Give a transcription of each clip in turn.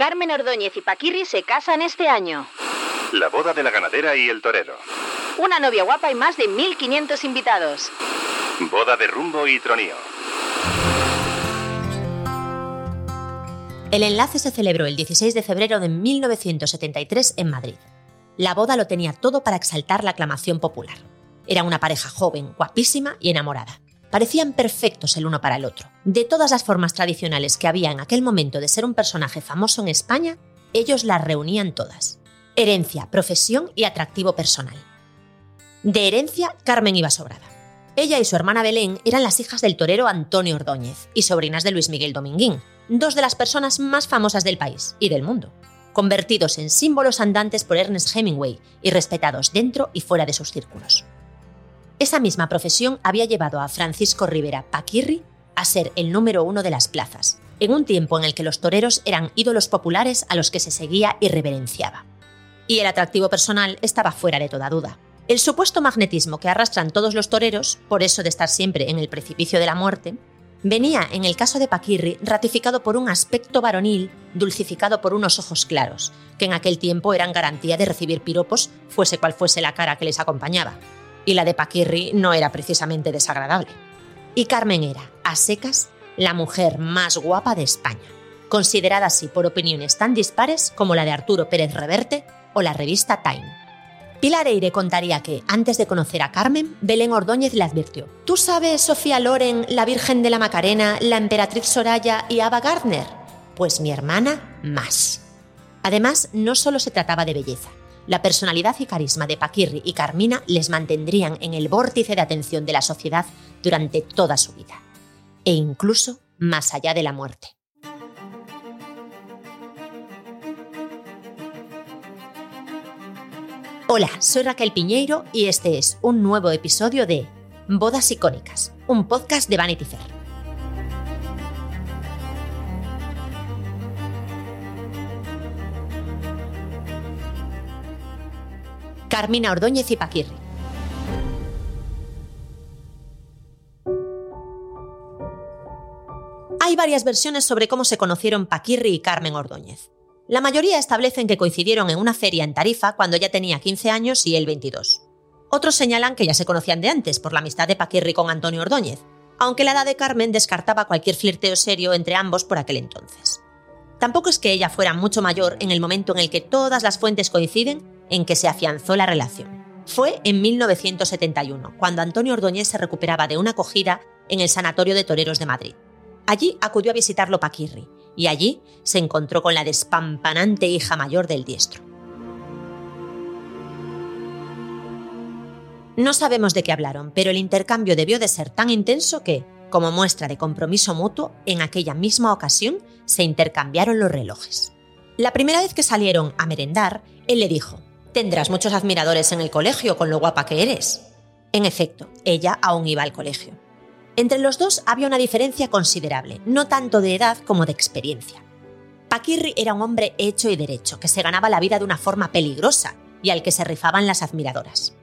Carmen Ordóñez y Paquirri se casan este año. La boda de la ganadera y el torero. Una novia guapa y más de 1.500 invitados. Boda de rumbo y tronío. El enlace se celebró el 16 de febrero de 1973 en Madrid. La boda lo tenía todo para exaltar la aclamación popular. Era una pareja joven, guapísima y enamorada. Parecían perfectos el uno para el otro. De todas las formas tradicionales que había en aquel momento de ser un personaje famoso en España, ellos las reunían todas. Herencia, profesión y atractivo personal. De herencia, Carmen iba sobrada. Ella y su hermana Belén eran las hijas del torero Antonio Ordóñez y sobrinas de Luis Miguel Dominguín, dos de las personas más famosas del país y del mundo, convertidos en símbolos andantes por Ernest Hemingway y respetados dentro y fuera de sus círculos. Esa misma profesión había llevado a Francisco Rivera Paquirri a ser el número uno de las plazas, en un tiempo en el que los toreros eran ídolos populares a los que se seguía y reverenciaba. Y el atractivo personal estaba fuera de toda duda. El supuesto magnetismo que arrastran todos los toreros, por eso de estar siempre en el precipicio de la muerte, venía en el caso de Paquirri ratificado por un aspecto varonil dulcificado por unos ojos claros, que en aquel tiempo eran garantía de recibir piropos, fuese cual fuese la cara que les acompañaba y la de Paquirri no era precisamente desagradable. Y Carmen era, a secas, la mujer más guapa de España, considerada así por opiniones tan dispares como la de Arturo Pérez Reverte o la revista Time. Pilar Eire contaría que, antes de conocer a Carmen, Belén Ordóñez le advirtió: ¿Tú sabes Sofía Loren, la Virgen de la Macarena, la Emperatriz Soraya y Ava Gardner? Pues mi hermana más. Además, no solo se trataba de belleza, la personalidad y carisma de Paquirri y Carmina les mantendrían en el vórtice de atención de la sociedad durante toda su vida, e incluso más allá de la muerte. Hola, soy Raquel Piñeiro y este es un nuevo episodio de Bodas Icónicas, un podcast de Vanity Fair. Carmina Ordóñez y Paquirri. Hay varias versiones sobre cómo se conocieron Paquirri y Carmen Ordóñez. La mayoría establecen que coincidieron en una feria en Tarifa cuando ella tenía 15 años y él 22. Otros señalan que ya se conocían de antes por la amistad de Paquirri con Antonio Ordóñez, aunque la edad de Carmen descartaba cualquier flirteo serio entre ambos por aquel entonces. Tampoco es que ella fuera mucho mayor en el momento en el que todas las fuentes coinciden en que se afianzó la relación. Fue en 1971, cuando Antonio Ordóñez se recuperaba de una acogida en el Sanatorio de Toreros de Madrid. Allí acudió a visitarlo Paquirri, y allí se encontró con la despampanante hija mayor del diestro. No sabemos de qué hablaron, pero el intercambio debió de ser tan intenso que, como muestra de compromiso mutuo, en aquella misma ocasión se intercambiaron los relojes. La primera vez que salieron a merendar, él le dijo, Tendrás muchos admiradores en el colegio con lo guapa que eres. En efecto, ella aún iba al colegio. Entre los dos había una diferencia considerable, no tanto de edad como de experiencia. Paquirri era un hombre hecho y derecho, que se ganaba la vida de una forma peligrosa y al que se rifaban las admiradoras.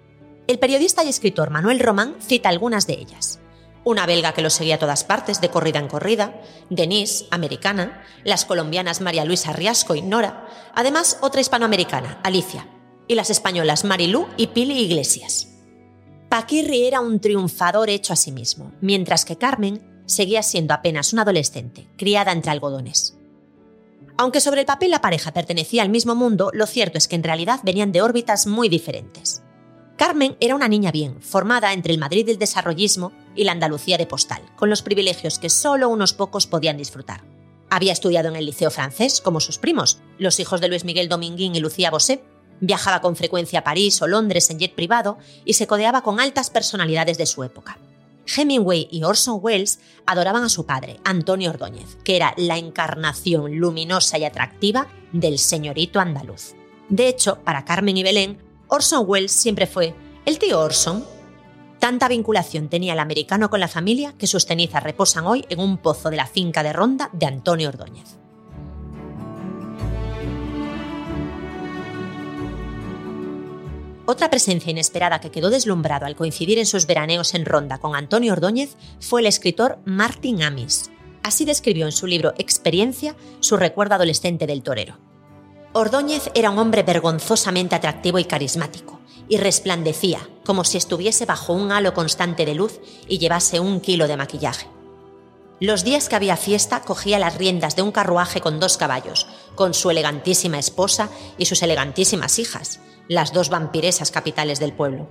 El periodista y escritor Manuel Román cita algunas de ellas. Una belga que lo seguía a todas partes, de corrida en corrida, Denise, americana, las colombianas María Luisa Riasco y Nora, además otra hispanoamericana, Alicia, y las españolas Marilú y Pili Iglesias. Paquirri era un triunfador hecho a sí mismo, mientras que Carmen seguía siendo apenas una adolescente, criada entre algodones. Aunque sobre el papel la pareja pertenecía al mismo mundo, lo cierto es que en realidad venían de órbitas muy diferentes. Carmen era una niña bien, formada entre el Madrid del desarrollismo y la Andalucía de postal, con los privilegios que solo unos pocos podían disfrutar. Había estudiado en el liceo francés, como sus primos, los hijos de Luis Miguel Dominguín y Lucía Bosé, Viajaba con frecuencia a París o Londres en jet privado y se codeaba con altas personalidades de su época. Hemingway y Orson Welles adoraban a su padre, Antonio Ordóñez, que era la encarnación luminosa y atractiva del señorito andaluz. De hecho, para Carmen y Belén, Orson Welles siempre fue el tío Orson. Tanta vinculación tenía el americano con la familia que sus cenizas reposan hoy en un pozo de la finca de Ronda de Antonio Ordóñez. Otra presencia inesperada que quedó deslumbrado al coincidir en sus veraneos en Ronda con Antonio Ordóñez fue el escritor Martin Amis, Así describió en su libro Experiencia su recuerdo adolescente del torero. Ordóñez era un hombre vergonzosamente atractivo y carismático, y resplandecía como si estuviese bajo un halo constante de luz y llevase un kilo de maquillaje. Los días que había fiesta cogía las riendas de un carruaje con dos caballos, con su elegantísima esposa y sus elegantísimas hijas, las dos vampiresas capitales del pueblo.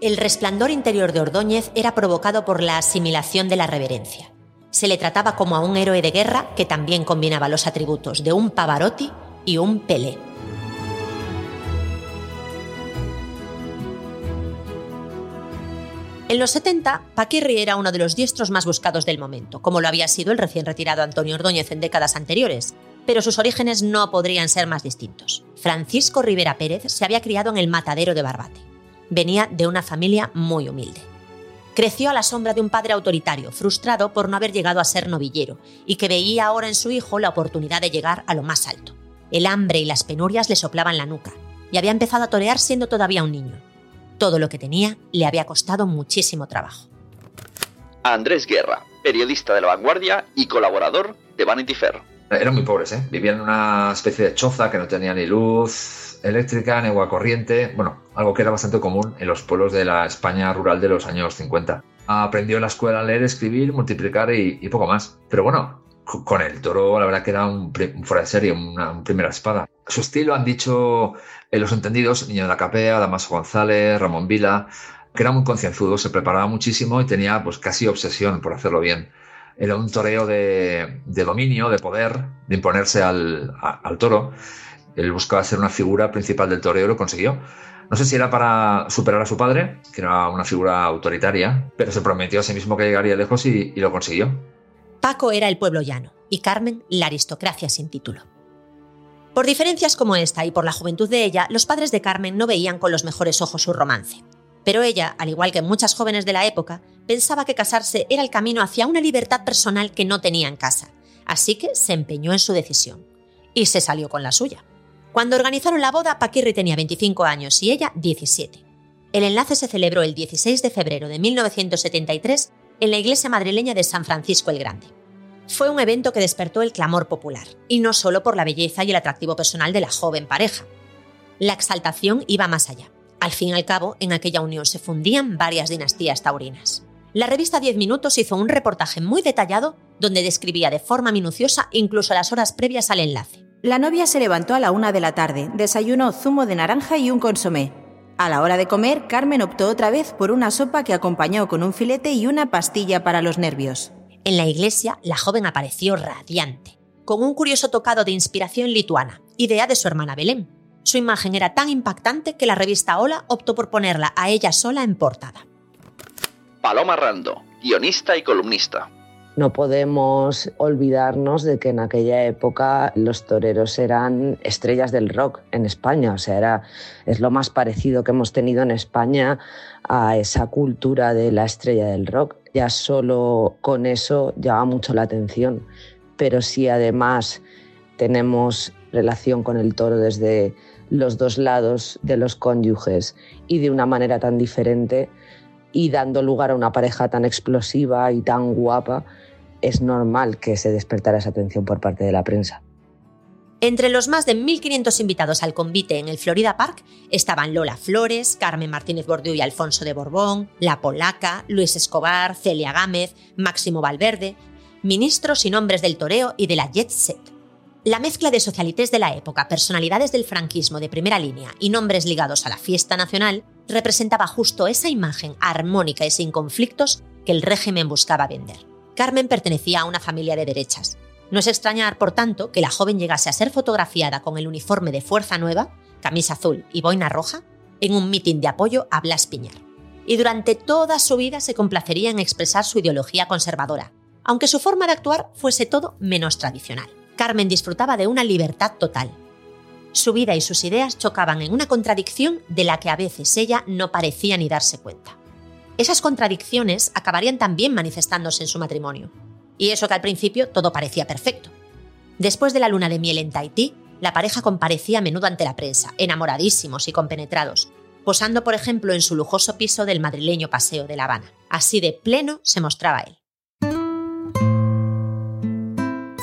El resplandor interior de Ordóñez era provocado por la asimilación de la reverencia. Se le trataba como a un héroe de guerra que también combinaba los atributos de un Pavarotti y un Pelé. En los 70, Paquirri era uno de los diestros más buscados del momento, como lo había sido el recién retirado Antonio Ordóñez en décadas anteriores, pero sus orígenes no podrían ser más distintos. Francisco Rivera Pérez se había criado en el matadero de Barbate. Venía de una familia muy humilde. Creció a la sombra de un padre autoritario, frustrado por no haber llegado a ser novillero, y que veía ahora en su hijo la oportunidad de llegar a lo más alto. El hambre y las penurias le soplaban la nuca, y había empezado a torear siendo todavía un niño. Todo lo que tenía le había costado muchísimo trabajo. Andrés Guerra, periodista de La Vanguardia y colaborador de Vanity Fair. Eran muy pobres, ¿eh? Vivían en una especie de choza que no tenía ni luz eléctrica ni agua corriente. Bueno, algo que era bastante común en los pueblos de la España rural de los años 50. Aprendió en la escuela a leer, escribir, multiplicar y, poco más. Pero bueno, con el toro la verdad que era un, fuera de serie, una primera espada. Su estilo han dicho en los entendidos, Niño de la Capea, Damaso González, Ramón Vila, que era muy concienzudo, se preparaba muchísimo y tenía pues casi obsesión por hacerlo bien. Era un toreo de, dominio, de poder, de imponerse al, toro. Él buscaba ser una figura principal del toreo y lo consiguió. No sé si era para superar a su padre, que era una figura autoritaria, pero se prometió a sí mismo que llegaría lejos y lo consiguió. Paco era el pueblo llano y Carmen la aristocracia sin título. Por diferencias como esta y por la juventud de ella, los padres de Carmen no veían con los mejores ojos su romance. Pero ella, al igual que muchas jóvenes de la época, pensaba que casarse era el camino hacia una libertad personal que no tenía en casa, así que se empeñó en su decisión. Y se salió con la suya. Cuando organizaron la boda, Paquirri tenía 25 años y ella 17. El enlace se celebró el 16 de febrero de 1973 en la iglesia madrileña de San Francisco el Grande fue un evento que despertó el clamor popular, y no solo por la belleza y el atractivo personal de la joven pareja. La exaltación iba más allá. Al fin y al cabo, en aquella unión se fundían varias dinastías taurinas. La revista 10 Minutos hizo un reportaje muy detallado donde describía de forma minuciosa incluso las horas previas al enlace. La novia se levantó a la una de la tarde, desayunó zumo de naranja y un consomé. A la hora de comer, Carmen optó otra vez por una sopa que acompañó con un filete y una pastilla para los nervios. En la iglesia, la joven apareció radiante, con un curioso tocado de inspiración lituana, idea de su hermana Belén. Su imagen era tan impactante que la revista Hola optó por ponerla a ella sola en portada. Paloma Rando, guionista y columnista. No podemos olvidarnos de que en aquella época los toreros eran estrellas del rock en España, o sea, era, es lo más parecido que hemos tenido en España a esa cultura de la estrella del rock ya solo con eso llama mucho la atención. Pero si además tenemos relación con el toro desde los dos lados de los cónyuges y de una manera tan diferente y dando lugar a una pareja tan explosiva y tan guapa, es normal que se despertara esa atención por parte de la prensa. Entre los más de 1.500 invitados al convite en el Florida Park estaban Lola Flores, Carmen Martínez Bordeaux y Alfonso de Borbón, La Polaca, Luis Escobar, Celia Gámez, Máximo Valverde, ministros y nombres del toreo y de la jet set. La mezcla de socialites de la época, personalidades del franquismo de primera línea y nombres ligados a la fiesta nacional representaba justo esa imagen armónica y sin conflictos que el régimen buscaba vender. Carmen pertenecía a una familia de derechas, no es extrañar, por tanto, que la joven llegase a ser fotografiada con el uniforme de Fuerza Nueva, camisa azul y boina roja, en un mitin de apoyo a Blas Piñar. Y durante toda su vida se complacería en expresar su ideología conservadora, aunque su forma de actuar fuese todo menos tradicional. Carmen disfrutaba de una libertad total. Su vida y sus ideas chocaban en una contradicción de la que a veces ella no parecía ni darse cuenta. Esas contradicciones acabarían también manifestándose en su matrimonio. Y eso que al principio todo parecía perfecto. Después de la luna de miel en Tahití, la pareja comparecía a menudo ante la prensa, enamoradísimos y compenetrados, posando por ejemplo en su lujoso piso del madrileño Paseo de La Habana. Así de pleno se mostraba él.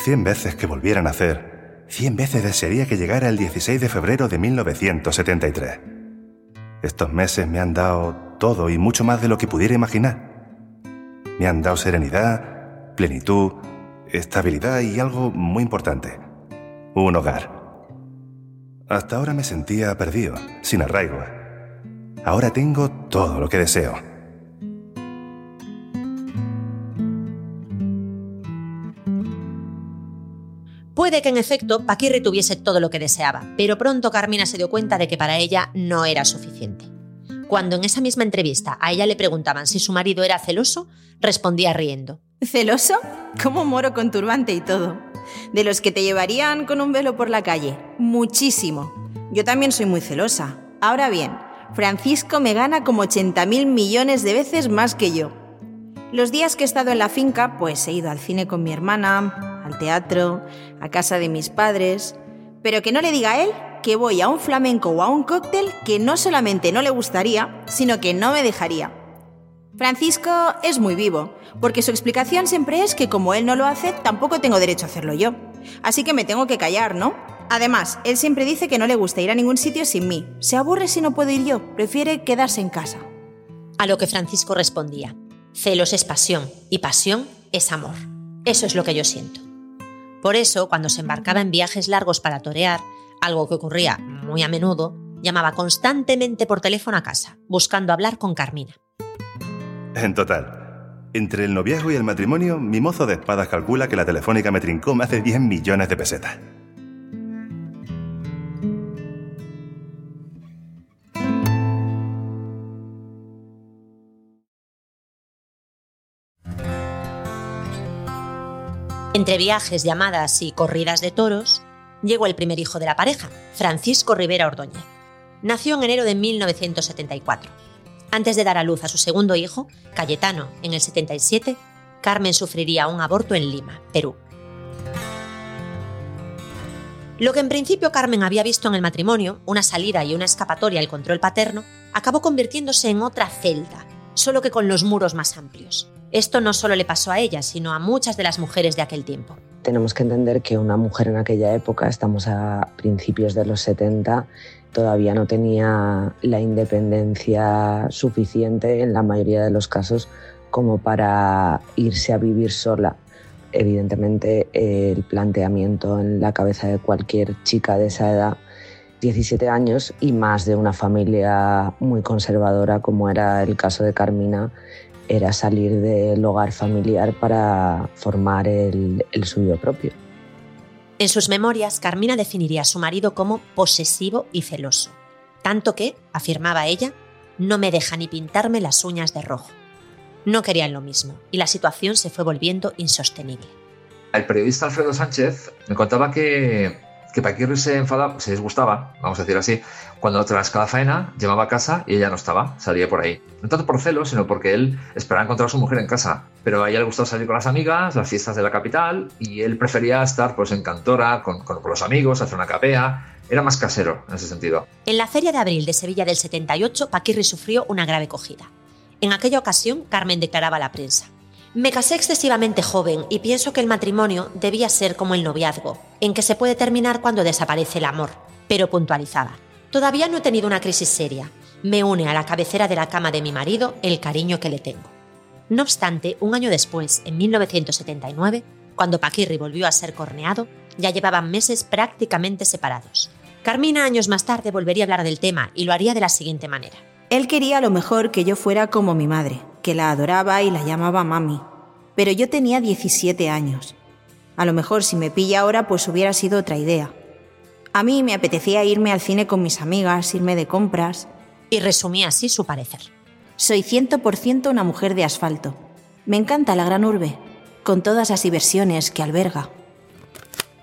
cien veces que volviera a nacer, cien veces desearía que llegara el 16 de febrero de 1973. Estos meses me han dado todo y mucho más de lo que pudiera imaginar. Me han dado serenidad, plenitud, estabilidad y algo muy importante, un hogar. Hasta ahora me sentía perdido, sin arraigo. Ahora tengo todo lo que deseo. Puede que en efecto Paquirri tuviese todo lo que deseaba, pero pronto Carmina se dio cuenta de que para ella no era suficiente. Cuando en esa misma entrevista a ella le preguntaban si su marido era celoso, respondía riendo. ¿Celoso? ¿Cómo moro con turbante y todo? De los que te llevarían con un velo por la calle. Muchísimo. Yo también soy muy celosa. Ahora bien, Francisco me gana como 80 mil millones de veces más que yo. Los días que he estado en la finca, pues he ido al cine con mi hermana, al teatro, a casa de mis padres, pero que no le diga a él que voy a un flamenco o a un cóctel que no solamente no le gustaría, sino que no me dejaría. Francisco es muy vivo, porque su explicación siempre es que como él no lo hace, tampoco tengo derecho a hacerlo yo. Así que me tengo que callar, ¿no? Además, él siempre dice que no le gusta ir a ningún sitio sin mí. Se aburre si no puedo ir yo, prefiere quedarse en casa. A lo que Francisco respondía, celos es pasión y pasión es amor. Eso es lo que yo siento. Por eso, cuando se embarcaba en viajes largos para torear, algo que ocurría muy a menudo, llamaba constantemente por teléfono a casa, buscando hablar con Carmina. En total, entre el noviazgo y el matrimonio, mi mozo de espadas calcula que la telefónica me trincó más de 10 millones de pesetas. Entre viajes, llamadas y corridas de toros, llegó el primer hijo de la pareja, Francisco Rivera Ordóñez. Nació en enero de 1974. Antes de dar a luz a su segundo hijo, Cayetano, en el 77, Carmen sufriría un aborto en Lima, Perú. Lo que en principio Carmen había visto en el matrimonio, una salida y una escapatoria al control paterno, acabó convirtiéndose en otra celda, solo que con los muros más amplios. Esto no solo le pasó a ella, sino a muchas de las mujeres de aquel tiempo. Tenemos que entender que una mujer en aquella época, estamos a principios de los 70, todavía no tenía la independencia suficiente en la mayoría de los casos como para irse a vivir sola. Evidentemente el planteamiento en la cabeza de cualquier chica de esa edad 17 años y más de una familia muy conservadora como era el caso de Carmina era salir del hogar familiar para formar el, el suyo propio. En sus memorias, Carmina definiría a su marido como posesivo y celoso, tanto que, afirmaba ella, no me deja ni pintarme las uñas de rojo. No querían lo mismo y la situación se fue volviendo insostenible. El periodista Alfredo Sánchez me contaba que que Paquirri se enfadaba, se disgustaba, vamos a decir así, cuando tras cada faena llamaba a casa y ella no estaba, salía por ahí. No tanto por celos, sino porque él esperaba encontrar a su mujer en casa. Pero a ella le gustaba salir con las amigas, las fiestas de la capital, y él prefería estar pues en Cantora, con, con, con los amigos, hacer una capea. Era más casero en ese sentido. En la Feria de Abril de Sevilla del 78, Paquirri sufrió una grave cogida. En aquella ocasión, Carmen declaraba a la prensa. Me casé excesivamente joven y pienso que el matrimonio debía ser como el noviazgo, en que se puede terminar cuando desaparece el amor, pero puntualizaba. Todavía no he tenido una crisis seria. Me une a la cabecera de la cama de mi marido el cariño que le tengo. No obstante, un año después, en 1979, cuando Paquirri volvió a ser corneado, ya llevaban meses prácticamente separados. Carmina años más tarde volvería a hablar del tema y lo haría de la siguiente manera. Él quería a lo mejor que yo fuera como mi madre, que la adoraba y la llamaba mami. Pero yo tenía 17 años. A lo mejor si me pilla ahora pues hubiera sido otra idea. A mí me apetecía irme al cine con mis amigas, irme de compras. Y resumía así su parecer. Soy 100% una mujer de asfalto. Me encanta la gran urbe, con todas las diversiones que alberga.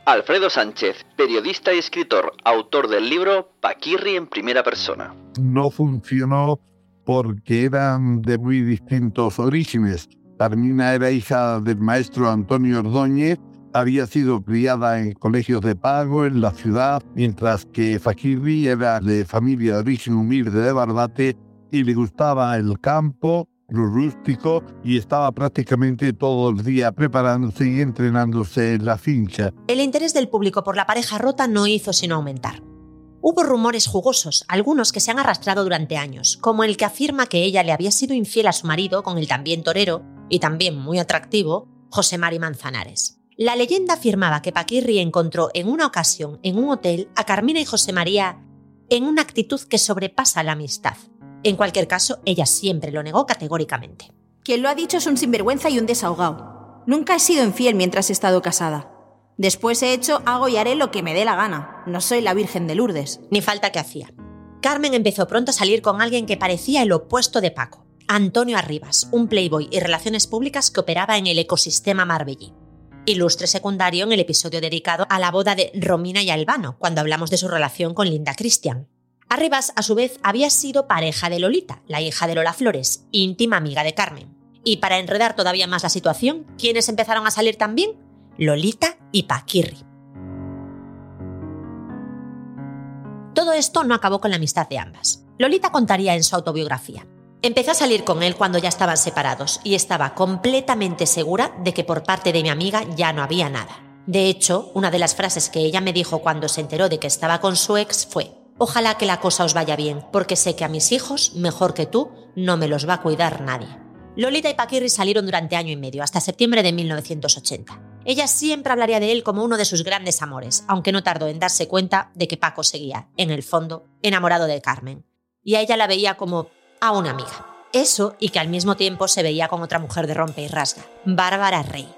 Alfredo Sánchez, periodista y escritor, autor del libro Paquirri en primera persona. No funcionó porque eran de muy distintos orígenes. Carmina era hija del maestro Antonio Ordóñez, había sido criada en colegios de pago en la ciudad, mientras que Paquirri era de familia de origen humilde de Barbate y le gustaba el campo, rústico y estaba prácticamente todo el día preparándose y entrenándose en la finca. El interés del público por la pareja rota no hizo sino aumentar. Hubo rumores jugosos, algunos que se han arrastrado durante años, como el que afirma que ella le había sido infiel a su marido con el también torero y también muy atractivo José Mari Manzanares. La leyenda afirmaba que Paquirri encontró en una ocasión en un hotel a Carmina y José María en una actitud que sobrepasa la amistad. En cualquier caso, ella siempre lo negó categóricamente. Quien lo ha dicho es un sinvergüenza y un desahogado. Nunca he sido infiel mientras he estado casada. Después he hecho, hago y haré lo que me dé la gana. No soy la Virgen de Lourdes. Ni falta que hacía. Carmen empezó pronto a salir con alguien que parecía el opuesto de Paco, Antonio Arribas, un playboy y relaciones públicas que operaba en el ecosistema marbellí. Ilustre secundario en el episodio dedicado a la boda de Romina y Albano, cuando hablamos de su relación con Linda Christian. Arribas, a su vez, había sido pareja de Lolita, la hija de Lola Flores, íntima amiga de Carmen. Y para enredar todavía más la situación, ¿quiénes empezaron a salir también? Lolita y Paquirri. Todo esto no acabó con la amistad de ambas. Lolita contaría en su autobiografía. Empecé a salir con él cuando ya estaban separados y estaba completamente segura de que por parte de mi amiga ya no había nada. De hecho, una de las frases que ella me dijo cuando se enteró de que estaba con su ex fue, Ojalá que la cosa os vaya bien, porque sé que a mis hijos, mejor que tú, no me los va a cuidar nadie. Lolita y Paquirri salieron durante año y medio, hasta septiembre de 1980. Ella siempre hablaría de él como uno de sus grandes amores, aunque no tardó en darse cuenta de que Paco seguía, en el fondo, enamorado de Carmen. Y a ella la veía como a una amiga. Eso y que al mismo tiempo se veía con otra mujer de rompe y rasga, Bárbara Rey.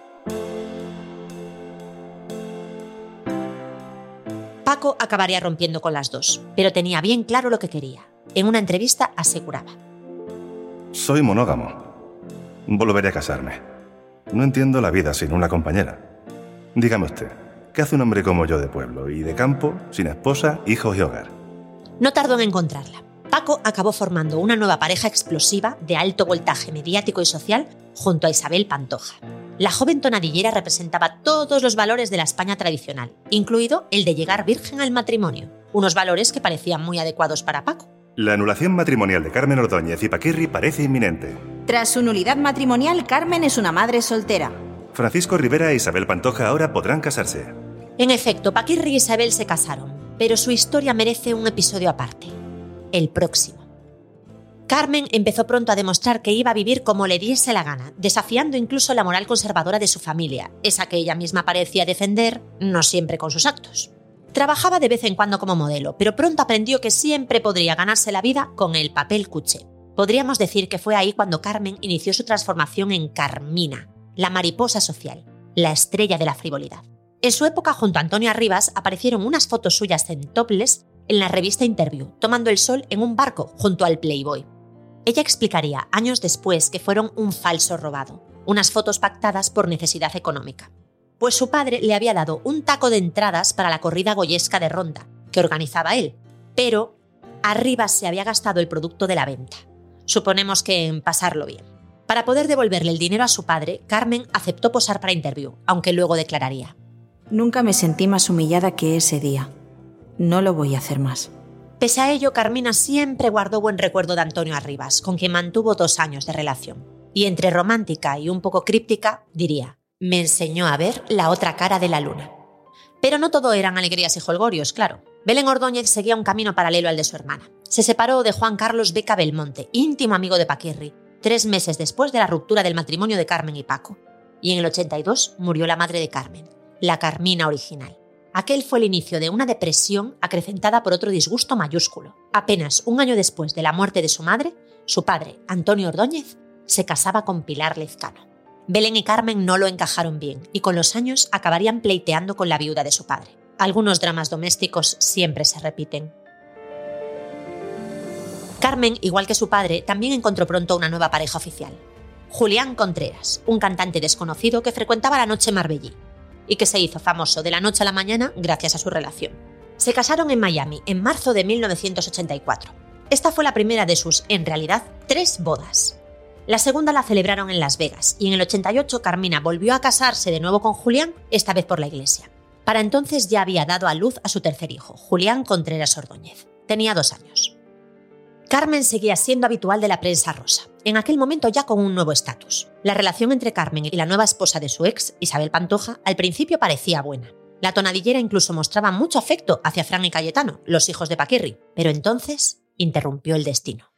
Paco acabaría rompiendo con las dos, pero tenía bien claro lo que quería. En una entrevista aseguraba. Soy monógamo. Volveré a casarme. No entiendo la vida sin una compañera. Dígame usted, ¿qué hace un hombre como yo de pueblo y de campo, sin esposa, hijos y hogar? No tardó en encontrarla. Paco acabó formando una nueva pareja explosiva de alto voltaje mediático y social junto a Isabel Pantoja. La joven tonadillera representaba todos los valores de la España tradicional, incluido el de llegar virgen al matrimonio, unos valores que parecían muy adecuados para Paco. La anulación matrimonial de Carmen Ordóñez y Paquirri parece inminente. Tras su nulidad matrimonial, Carmen es una madre soltera. Francisco Rivera e Isabel Pantoja ahora podrán casarse. En efecto, Paquirri y Isabel se casaron, pero su historia merece un episodio aparte. El próximo. Carmen empezó pronto a demostrar que iba a vivir como le diese la gana, desafiando incluso la moral conservadora de su familia, esa que ella misma parecía defender, no siempre con sus actos. Trabajaba de vez en cuando como modelo, pero pronto aprendió que siempre podría ganarse la vida con el papel cuché. Podríamos decir que fue ahí cuando Carmen inició su transformación en Carmina, la mariposa social, la estrella de la frivolidad. En su época, junto a Antonia Rivas, aparecieron unas fotos suyas en topless en la revista Interview, tomando el sol en un barco junto al Playboy. Ella explicaría años después que fueron un falso robado, unas fotos pactadas por necesidad económica pues su padre le había dado un taco de entradas para la corrida goyesca de Ronda, que organizaba él, pero arriba se había gastado el producto de la venta. Suponemos que en pasarlo bien. Para poder devolverle el dinero a su padre, Carmen aceptó posar para interview, aunque luego declararía. Nunca me sentí más humillada que ese día. No lo voy a hacer más. Pese a ello, Carmina siempre guardó buen recuerdo de Antonio Arribas, con quien mantuvo dos años de relación. Y entre romántica y un poco críptica, diría, me enseñó a ver la otra cara de la luna. Pero no todo eran alegrías y holgorios, claro. Belén Ordóñez seguía un camino paralelo al de su hermana. Se separó de Juan Carlos Beca Belmonte, íntimo amigo de Paquirri, tres meses después de la ruptura del matrimonio de Carmen y Paco. Y en el 82 murió la madre de Carmen, la Carmina original. Aquel fue el inicio de una depresión acrecentada por otro disgusto mayúsculo. Apenas un año después de la muerte de su madre, su padre, Antonio Ordóñez, se casaba con Pilar Lezcano. Belén y Carmen no lo encajaron bien y con los años acabarían pleiteando con la viuda de su padre. Algunos dramas domésticos siempre se repiten. Carmen, igual que su padre, también encontró pronto una nueva pareja oficial. Julián Contreras, un cantante desconocido que frecuentaba la noche Marbellí y que se hizo famoso de la noche a la mañana gracias a su relación. Se casaron en Miami en marzo de 1984. Esta fue la primera de sus, en realidad, tres bodas. La segunda la celebraron en Las Vegas y en el 88 Carmina volvió a casarse de nuevo con Julián, esta vez por la iglesia. Para entonces ya había dado a luz a su tercer hijo, Julián Contreras Ordóñez. Tenía dos años. Carmen seguía siendo habitual de la prensa rosa. en aquel momento ya con un nuevo estatus. La relación entre Carmen y la nueva esposa de su ex, Isabel Pantoja, al principio parecía buena. La tonadillera incluso mostraba mucho afecto hacia Fran y Cayetano, los hijos de Paquirri, pero entonces interrumpió el destino.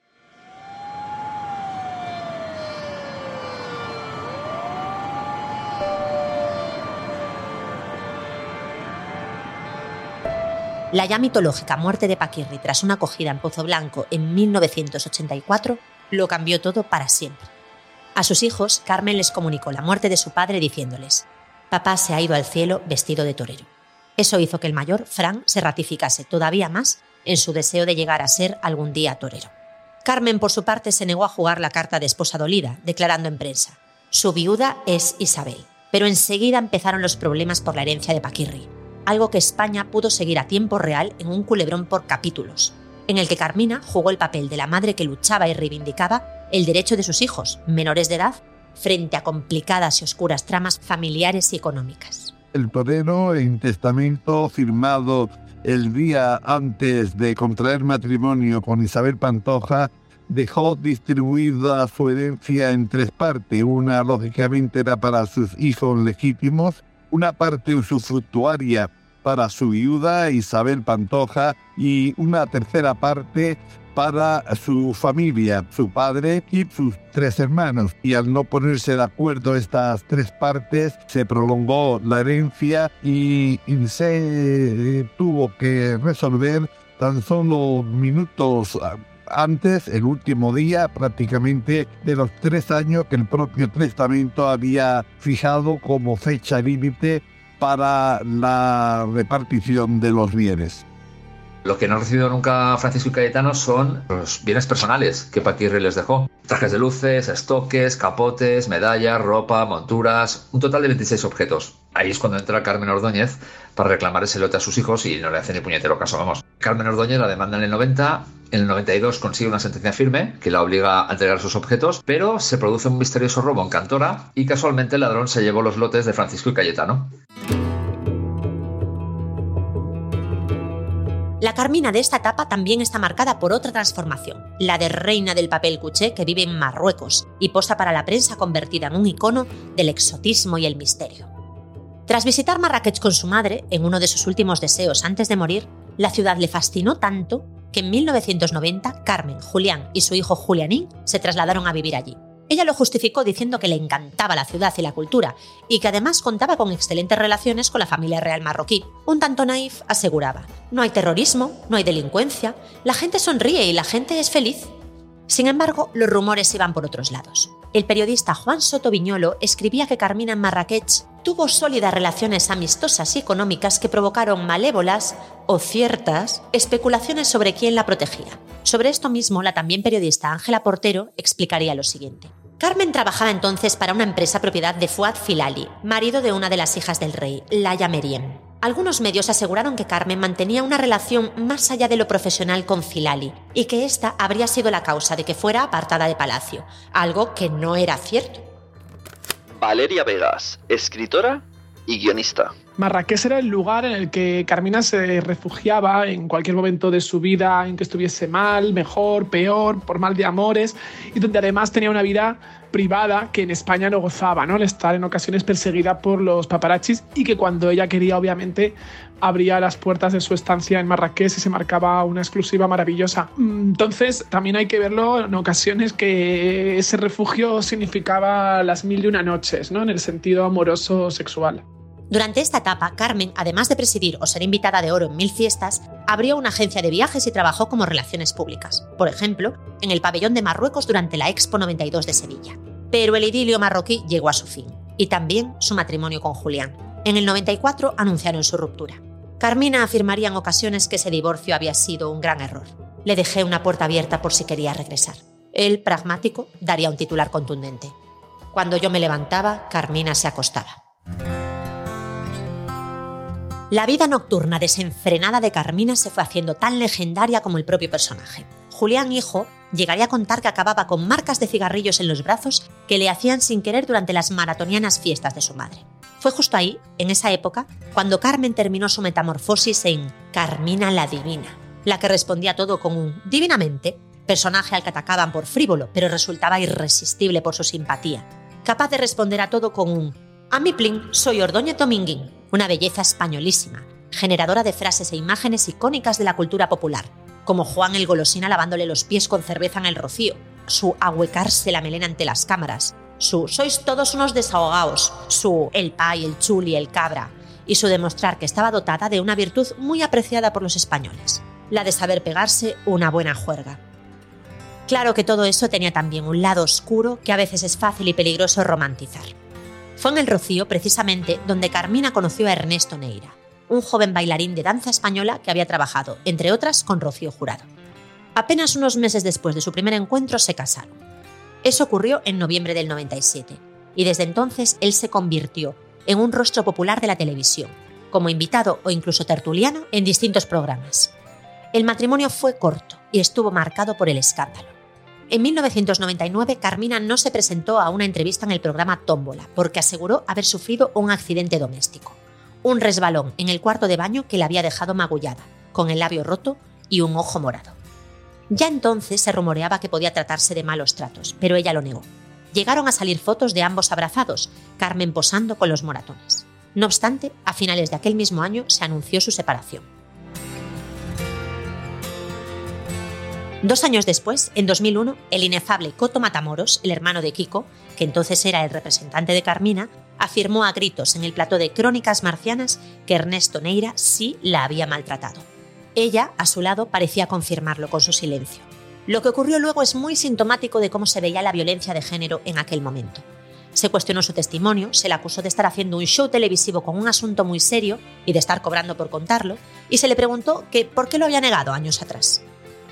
La ya mitológica muerte de Paquirri tras una acogida en Pozo Blanco en 1984 lo cambió todo para siempre. A sus hijos, Carmen les comunicó la muerte de su padre diciéndoles, Papá se ha ido al cielo vestido de torero. Eso hizo que el mayor, Fran, se ratificase todavía más en su deseo de llegar a ser algún día torero. Carmen, por su parte, se negó a jugar la carta de esposa dolida, declarando en prensa, su viuda es Isabel. Pero enseguida empezaron los problemas por la herencia de Paquirri, algo que España pudo seguir a tiempo real en un culebrón por capítulos, en el que Carmina jugó el papel de la madre que luchaba y reivindicaba el derecho de sus hijos, menores de edad, frente a complicadas y oscuras tramas familiares y económicas. El torero, en testamento firmado el día antes de contraer matrimonio con Isabel Pantoja, dejó distribuida su herencia en tres partes. Una, lógicamente, era para sus hijos legítimos, una parte usufructuaria para su viuda Isabel Pantoja y una tercera parte para su familia, su padre y sus tres hermanos. Y al no ponerse de acuerdo estas tres partes, se prolongó la herencia y se eh, tuvo que resolver tan solo minutos antes, el último día prácticamente de los tres años que el propio testamento había fijado como fecha límite para la repartición de los bienes. Lo que no han recibido nunca Francisco y Cayetano son los bienes personales que Paquirri les dejó. Trajes de luces, estoques, capotes, medallas, ropa, monturas, un total de 26 objetos. Ahí es cuando entra Carmen Ordóñez para reclamar ese lote a sus hijos y no le hace ni puñetero caso, vamos. Carmen Ordóñez la demanda en el 90, en el 92 consigue una sentencia firme que la obliga a entregar sus objetos, pero se produce un misterioso robo en Cantora y casualmente el ladrón se llevó los lotes de Francisco y Cayetano. La Carmina de esta etapa también está marcada por otra transformación, la de reina del papel cuché que vive en Marruecos y posa para la prensa convertida en un icono del exotismo y el misterio. Tras visitar Marrakech con su madre, en uno de sus últimos deseos antes de morir, la ciudad le fascinó tanto que en 1990 Carmen, Julián y su hijo Julianín se trasladaron a vivir allí. Ella lo justificó diciendo que le encantaba la ciudad y la cultura, y que además contaba con excelentes relaciones con la familia real marroquí. Un tanto naif aseguraba, no hay terrorismo, no hay delincuencia, la gente sonríe y la gente es feliz. Sin embargo, los rumores iban por otros lados. El periodista Juan Soto Viñolo escribía que Carmina en Marrakech tuvo sólidas relaciones amistosas y económicas que provocaron malévolas o ciertas especulaciones sobre quién la protegía. Sobre esto mismo, la también periodista Ángela Portero explicaría lo siguiente. Carmen trabajaba entonces para una empresa propiedad de Fuad Filali, marido de una de las hijas del rey, Laia Meriem. Algunos medios aseguraron que Carmen mantenía una relación más allá de lo profesional con Filali y que esta habría sido la causa de que fuera apartada de palacio, algo que no era cierto. Valeria Vegas, escritora y guionista. Marrakech era el lugar en el que Carmina se refugiaba en cualquier momento de su vida en que estuviese mal, mejor, peor, por mal de amores, y donde además tenía una vida privada que en España no gozaba, ¿no? Al estar en ocasiones perseguida por los paparachis y que cuando ella quería, obviamente, abría las puertas de su estancia en Marrakech y se marcaba una exclusiva maravillosa. Entonces, también hay que verlo en ocasiones que ese refugio significaba las mil y una noches, ¿no? En el sentido amoroso sexual. Durante esta etapa, Carmen, además de presidir o ser invitada de oro en mil fiestas, abrió una agencia de viajes y trabajó como relaciones públicas, por ejemplo, en el pabellón de Marruecos durante la Expo 92 de Sevilla. Pero el idilio marroquí llegó a su fin, y también su matrimonio con Julián. En el 94 anunciaron su ruptura. Carmina afirmaría en ocasiones que ese divorcio había sido un gran error. Le dejé una puerta abierta por si quería regresar. El pragmático, daría un titular contundente. Cuando yo me levantaba, Carmina se acostaba. La vida nocturna desenfrenada de Carmina se fue haciendo tan legendaria como el propio personaje. Julián Hijo llegaría a contar que acababa con marcas de cigarrillos en los brazos que le hacían sin querer durante las maratonianas fiestas de su madre. Fue justo ahí, en esa época, cuando Carmen terminó su metamorfosis en Carmina la Divina, la que respondía todo con un divinamente, personaje al que atacaban por frívolo, pero resultaba irresistible por su simpatía, capaz de responder a todo con un A mi plin, soy Ordóñez Dominguín, una belleza españolísima, generadora de frases e imágenes icónicas de la cultura popular, como Juan el Golosina lavándole los pies con cerveza en el rocío, su ahuecarse la melena ante las cámaras, su sois todos unos desahogados, su el pay, el chuli, el cabra, y su demostrar que estaba dotada de una virtud muy apreciada por los españoles, la de saber pegarse una buena juerga. Claro que todo eso tenía también un lado oscuro que a veces es fácil y peligroso romantizar. Fue en el Rocío, precisamente, donde Carmina conoció a Ernesto Neira, un joven bailarín de danza española que había trabajado, entre otras, con Rocío Jurado. Apenas unos meses después de su primer encuentro se casaron. Eso ocurrió en noviembre del 97, y desde entonces él se convirtió en un rostro popular de la televisión, como invitado o incluso tertuliano en distintos programas. El matrimonio fue corto y estuvo marcado por el escándalo. En 1999, Carmina no se presentó a una entrevista en el programa Tómbola porque aseguró haber sufrido un accidente doméstico, un resbalón en el cuarto de baño que la había dejado magullada, con el labio roto y un ojo morado. Ya entonces se rumoreaba que podía tratarse de malos tratos, pero ella lo negó. Llegaron a salir fotos de ambos abrazados, Carmen posando con los moratones. No obstante, a finales de aquel mismo año se anunció su separación. Dos años después, en 2001, el inefable Coto Matamoros, el hermano de Kiko, que entonces era el representante de Carmina, afirmó a gritos en el plató de Crónicas Marcianas que Ernesto Neira sí la había maltratado. Ella, a su lado, parecía confirmarlo con su silencio. Lo que ocurrió luego es muy sintomático de cómo se veía la violencia de género en aquel momento. Se cuestionó su testimonio, se le acusó de estar haciendo un show televisivo con un asunto muy serio y de estar cobrando por contarlo, y se le preguntó que por qué lo había negado años atrás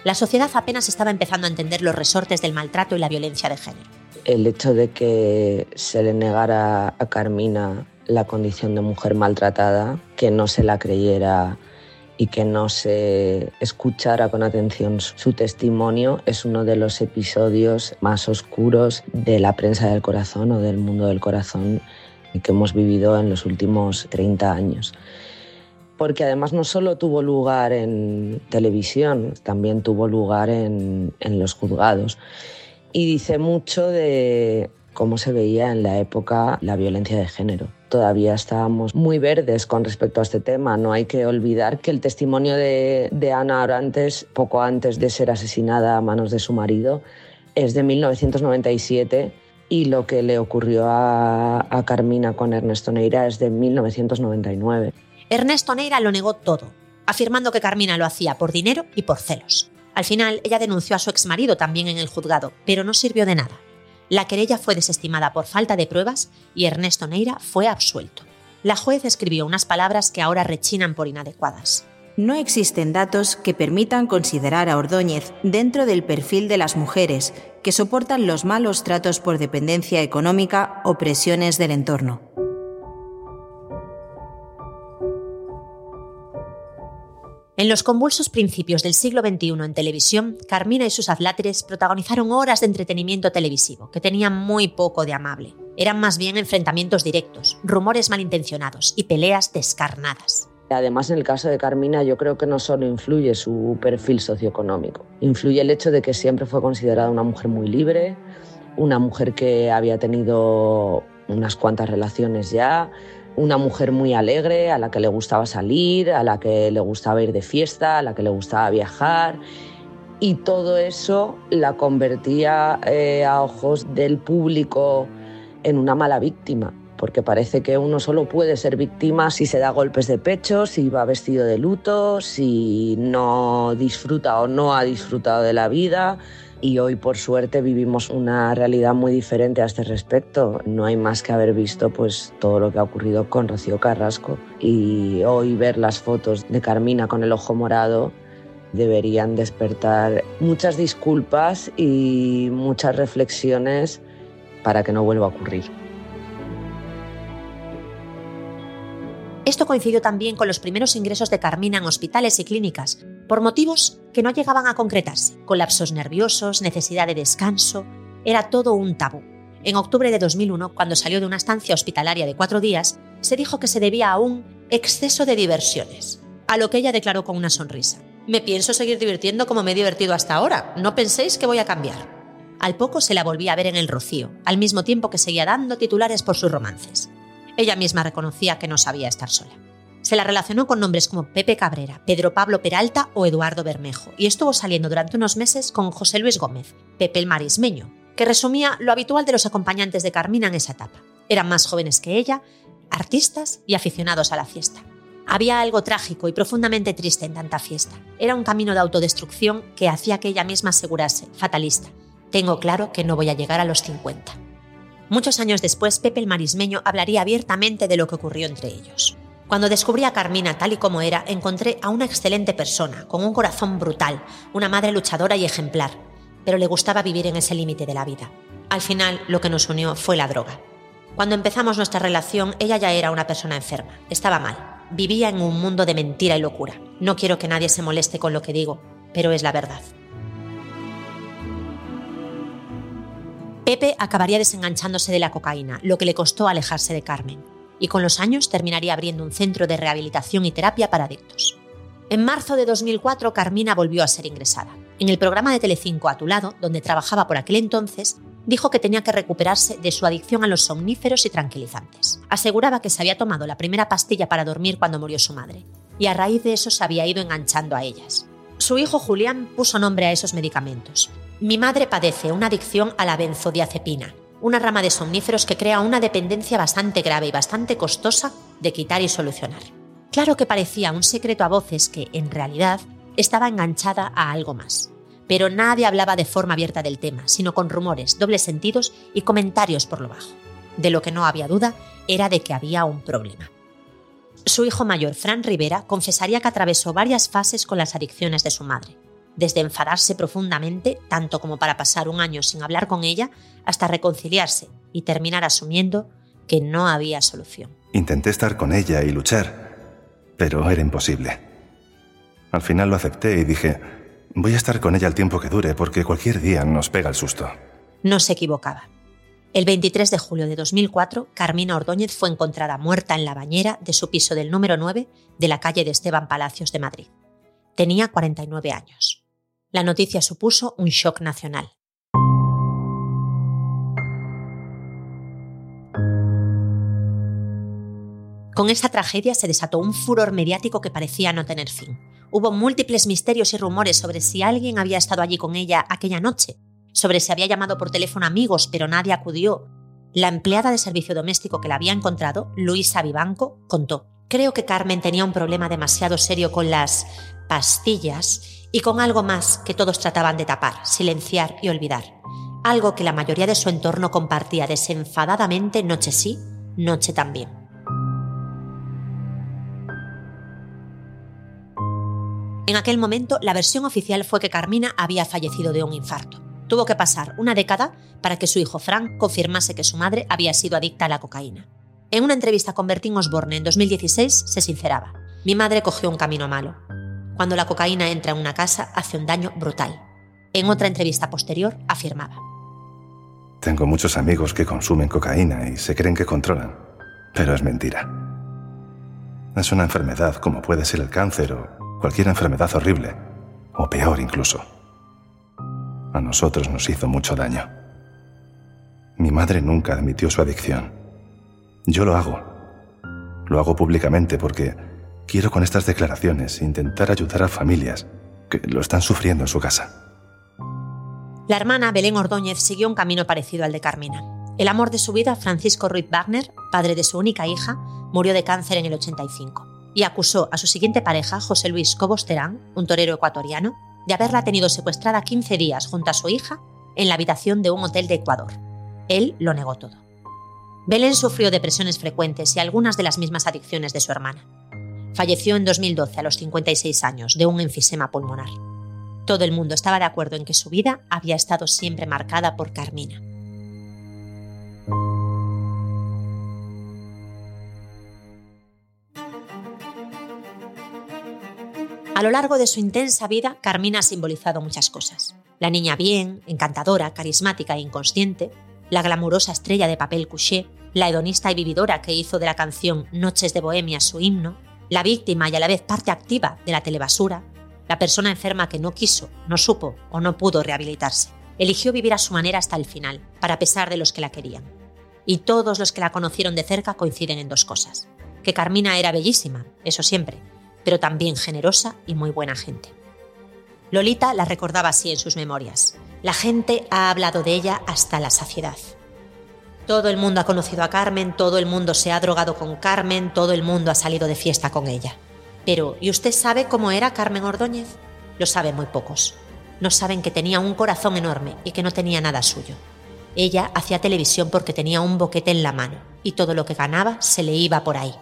la sociedad apenas estaba empezando a entender los resortes del maltrato y la violencia de género. El hecho de que se le negara a Carmina la condición de mujer maltratada, que no se la creyera y que no se escuchara con atención su testimonio es uno de los episodios más oscuros de la prensa del corazón o del mundo del corazón que hemos vivido en los últimos 30 años porque además no solo tuvo lugar en televisión, también tuvo lugar en, los juzgados. Y dice mucho de cómo se veía en la época la violencia de género. Todavía estábamos muy verdes con respecto a este tema. No hay que olvidar que el testimonio de, Ana Orantes, poco antes de ser asesinada a manos de su marido, es de 1997 y lo que le ocurrió a, a Carmina con Ernesto Neira es de 1999. Ernesto Neira lo negó todo, afirmando que Carmina lo hacía por dinero y por celos. Al final, ella denunció a su exmarido también en el juzgado, pero no sirvió de nada. La querella fue desestimada por falta de pruebas y Ernesto Neira fue absuelto. La juez escribió unas palabras que ahora rechinan por inadecuadas. No existen datos que permitan considerar a Ordóñez dentro del perfil de las mujeres que soportan los malos tratos por dependencia económica o presiones del entorno. En los convulsos principios del siglo XXI en televisión, Carmina y sus adláteres protagonizaron horas de entretenimiento televisivo, que tenían muy poco de amable. Eran más bien enfrentamientos directos, rumores malintencionados y peleas descarnadas. Además, en el caso de Carmina, yo creo que no solo influye su perfil socioeconómico, influye el hecho de que siempre fue considerada una mujer muy libre, una mujer que había tenido unas cuantas relaciones ya, una mujer muy alegre, a la que le gustaba salir, a la que le gustaba ir de fiesta, a la que le gustaba viajar. Y todo eso la convertía eh, a ojos del público en una mala víctima, porque parece que uno solo puede ser víctima si se da golpes de pecho, si va vestido de luto, si no disfruta o no ha disfrutado de la vida, y hoy por suerte vivimos una realidad muy diferente a este respecto. No hay más que haber visto pues todo lo que ha ocurrido con Rocío Carrasco y hoy ver las fotos de Carmina con el ojo morado deberían despertar muchas disculpas y muchas reflexiones para que no vuelva a ocurrir. Esto coincidió también con los primeros ingresos de Carmina en hospitales y clínicas, por motivos que no llegaban a concretarse, colapsos nerviosos, necesidad de descanso, era todo un tabú. En octubre de 2001, cuando salió de una estancia hospitalaria de cuatro días, se dijo que se debía a un exceso de diversiones, a lo que ella declaró con una sonrisa. Me pienso seguir divirtiendo como me he divertido hasta ahora. No penséis que voy a cambiar. Al poco se la volvía a ver en el Rocío, al mismo tiempo que seguía dando titulares por sus romances. Ella misma reconocía que no sabía estar sola. Se la relacionó con nombres como Pepe Cabrera, Pedro Pablo Peralta o Eduardo Bermejo, y estuvo saliendo durante unos meses con José Luis Gómez, Pepe el Marismeño, que resumía lo habitual de los acompañantes de Carmina en esa etapa. Eran más jóvenes que ella, artistas y aficionados a la fiesta. Había algo trágico y profundamente triste en tanta fiesta. Era un camino de autodestrucción que hacía que ella misma asegurase, fatalista, tengo claro que no voy a llegar a los 50. Muchos años después, Pepe el Marismeño hablaría abiertamente de lo que ocurrió entre ellos. Cuando descubrí a Carmina tal y como era, encontré a una excelente persona, con un corazón brutal, una madre luchadora y ejemplar, pero le gustaba vivir en ese límite de la vida. Al final, lo que nos unió fue la droga. Cuando empezamos nuestra relación, ella ya era una persona enferma, estaba mal, vivía en un mundo de mentira y locura. No quiero que nadie se moleste con lo que digo, pero es la verdad. Pepe acabaría desenganchándose de la cocaína, lo que le costó alejarse de Carmen, y con los años terminaría abriendo un centro de rehabilitación y terapia para adictos. En marzo de 2004, Carmina volvió a ser ingresada. En el programa de Telecinco A tu lado, donde trabajaba por aquel entonces, dijo que tenía que recuperarse de su adicción a los somníferos y tranquilizantes. Aseguraba que se había tomado la primera pastilla para dormir cuando murió su madre, y a raíz de eso se había ido enganchando a ellas. Su hijo Julián puso nombre a esos medicamentos, mi madre padece una adicción a la benzodiazepina, una rama de somníferos que crea una dependencia bastante grave y bastante costosa de quitar y solucionar. Claro que parecía un secreto a voces que, en realidad, estaba enganchada a algo más. Pero nadie hablaba de forma abierta del tema, sino con rumores, dobles sentidos y comentarios por lo bajo. De lo que no había duda era de que había un problema. Su hijo mayor, Fran Rivera, confesaría que atravesó varias fases con las adicciones de su madre desde enfadarse profundamente, tanto como para pasar un año sin hablar con ella, hasta reconciliarse y terminar asumiendo que no había solución. Intenté estar con ella y luchar, pero era imposible. Al final lo acepté y dije, voy a estar con ella el tiempo que dure porque cualquier día nos pega el susto. No se equivocaba. El 23 de julio de 2004, Carmina Ordóñez fue encontrada muerta en la bañera de su piso del número 9 de la calle de Esteban Palacios de Madrid. Tenía 49 años la noticia supuso un shock nacional. Con esa tragedia se desató un furor mediático que parecía no tener fin. Hubo múltiples misterios y rumores sobre si alguien había estado allí con ella aquella noche, sobre si había llamado por teléfono a amigos pero nadie acudió. La empleada de servicio doméstico que la había encontrado, Luisa Vivanco, contó. Creo que Carmen tenía un problema demasiado serio con las pastillas y con algo más que todos trataban de tapar, silenciar y olvidar. Algo que la mayoría de su entorno compartía desenfadadamente noche sí, noche también. En aquel momento, la versión oficial fue que Carmina había fallecido de un infarto. Tuvo que pasar una década para que su hijo Frank confirmase que su madre había sido adicta a la cocaína. En una entrevista con Bertín Osborne en 2016 se sinceraba. Mi madre cogió un camino malo. Cuando la cocaína entra en una casa hace un daño brutal. En otra entrevista posterior afirmaba. Tengo muchos amigos que consumen cocaína y se creen que controlan, pero es mentira. Es una enfermedad como puede ser el cáncer o cualquier enfermedad horrible, o peor incluso. A nosotros nos hizo mucho daño. Mi madre nunca admitió su adicción. Yo lo hago. Lo hago públicamente porque Quiero con estas declaraciones intentar ayudar a familias que lo están sufriendo en su casa. La hermana Belén Ordóñez siguió un camino parecido al de Carmina. El amor de su vida, Francisco Ruiz Wagner, padre de su única hija, murió de cáncer en el 85 y acusó a su siguiente pareja, José Luis Cobos Terán, un torero ecuatoriano, de haberla tenido secuestrada 15 días junto a su hija en la habitación de un hotel de Ecuador. Él lo negó todo. Belén sufrió depresiones frecuentes y algunas de las mismas adicciones de su hermana. Falleció en 2012 a los 56 años de un enfisema pulmonar. Todo el mundo estaba de acuerdo en que su vida había estado siempre marcada por Carmina. A lo largo de su intensa vida, Carmina ha simbolizado muchas cosas. La niña bien, encantadora, carismática e inconsciente, la glamurosa estrella de papel couché, la hedonista y vividora que hizo de la canción Noches de Bohemia su himno, la víctima y a la vez parte activa de la telebasura, la persona enferma que no quiso, no supo o no pudo rehabilitarse. Eligió vivir a su manera hasta el final, para pesar de los que la querían. Y todos los que la conocieron de cerca coinciden en dos cosas. Que Carmina era bellísima, eso siempre, pero también generosa y muy buena gente. Lolita la recordaba así en sus memorias. La gente ha hablado de ella hasta la saciedad. Todo el mundo ha conocido a Carmen, todo el mundo se ha drogado con Carmen, todo el mundo ha salido de fiesta con ella. Pero, ¿y usted sabe cómo era Carmen Ordóñez? Lo saben muy pocos. No saben que tenía un corazón enorme y que no tenía nada suyo. Ella hacía televisión porque tenía un boquete en la mano y todo lo que ganaba se le iba por ahí.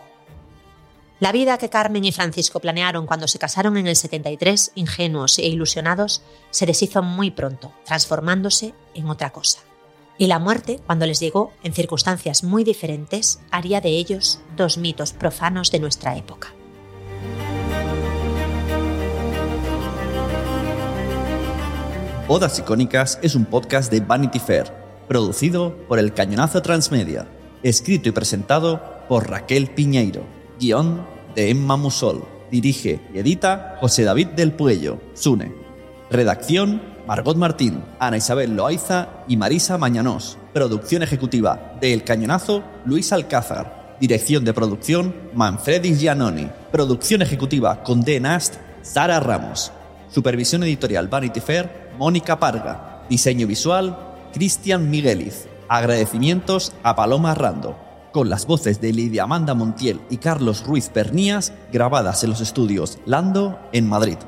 La vida que Carmen y Francisco planearon cuando se casaron en el 73, ingenuos e ilusionados, se deshizo muy pronto, transformándose en otra cosa. Y la muerte, cuando les llegó, en circunstancias muy diferentes, haría de ellos dos mitos profanos de nuestra época. Bodas Icónicas es un podcast de Vanity Fair, producido por El Cañonazo Transmedia, escrito y presentado por Raquel Piñeiro, guion de Emma Musol, dirige y edita José David del Puello, Sune. Redacción Margot Martín, Ana Isabel Loaiza y Marisa Mañanós. Producción ejecutiva de El Cañonazo, Luis Alcázar. Dirección de producción, Manfredis Giannoni. Producción ejecutiva con D. Nast, Sara Ramos. Supervisión editorial Vanity Fair, Mónica Parga. Diseño visual, Cristian Migueliz. Agradecimientos a Paloma Rando. Con las voces de Lidia Amanda Montiel y Carlos Ruiz Pernías, grabadas en los estudios Lando en Madrid.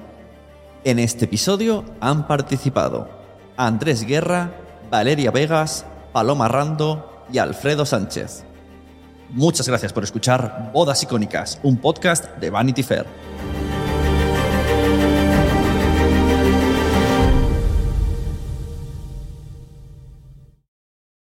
En este episodio han participado Andrés Guerra, Valeria Vegas, Paloma Rando y Alfredo Sánchez. Muchas gracias por escuchar Bodas Icónicas, un podcast de Vanity Fair.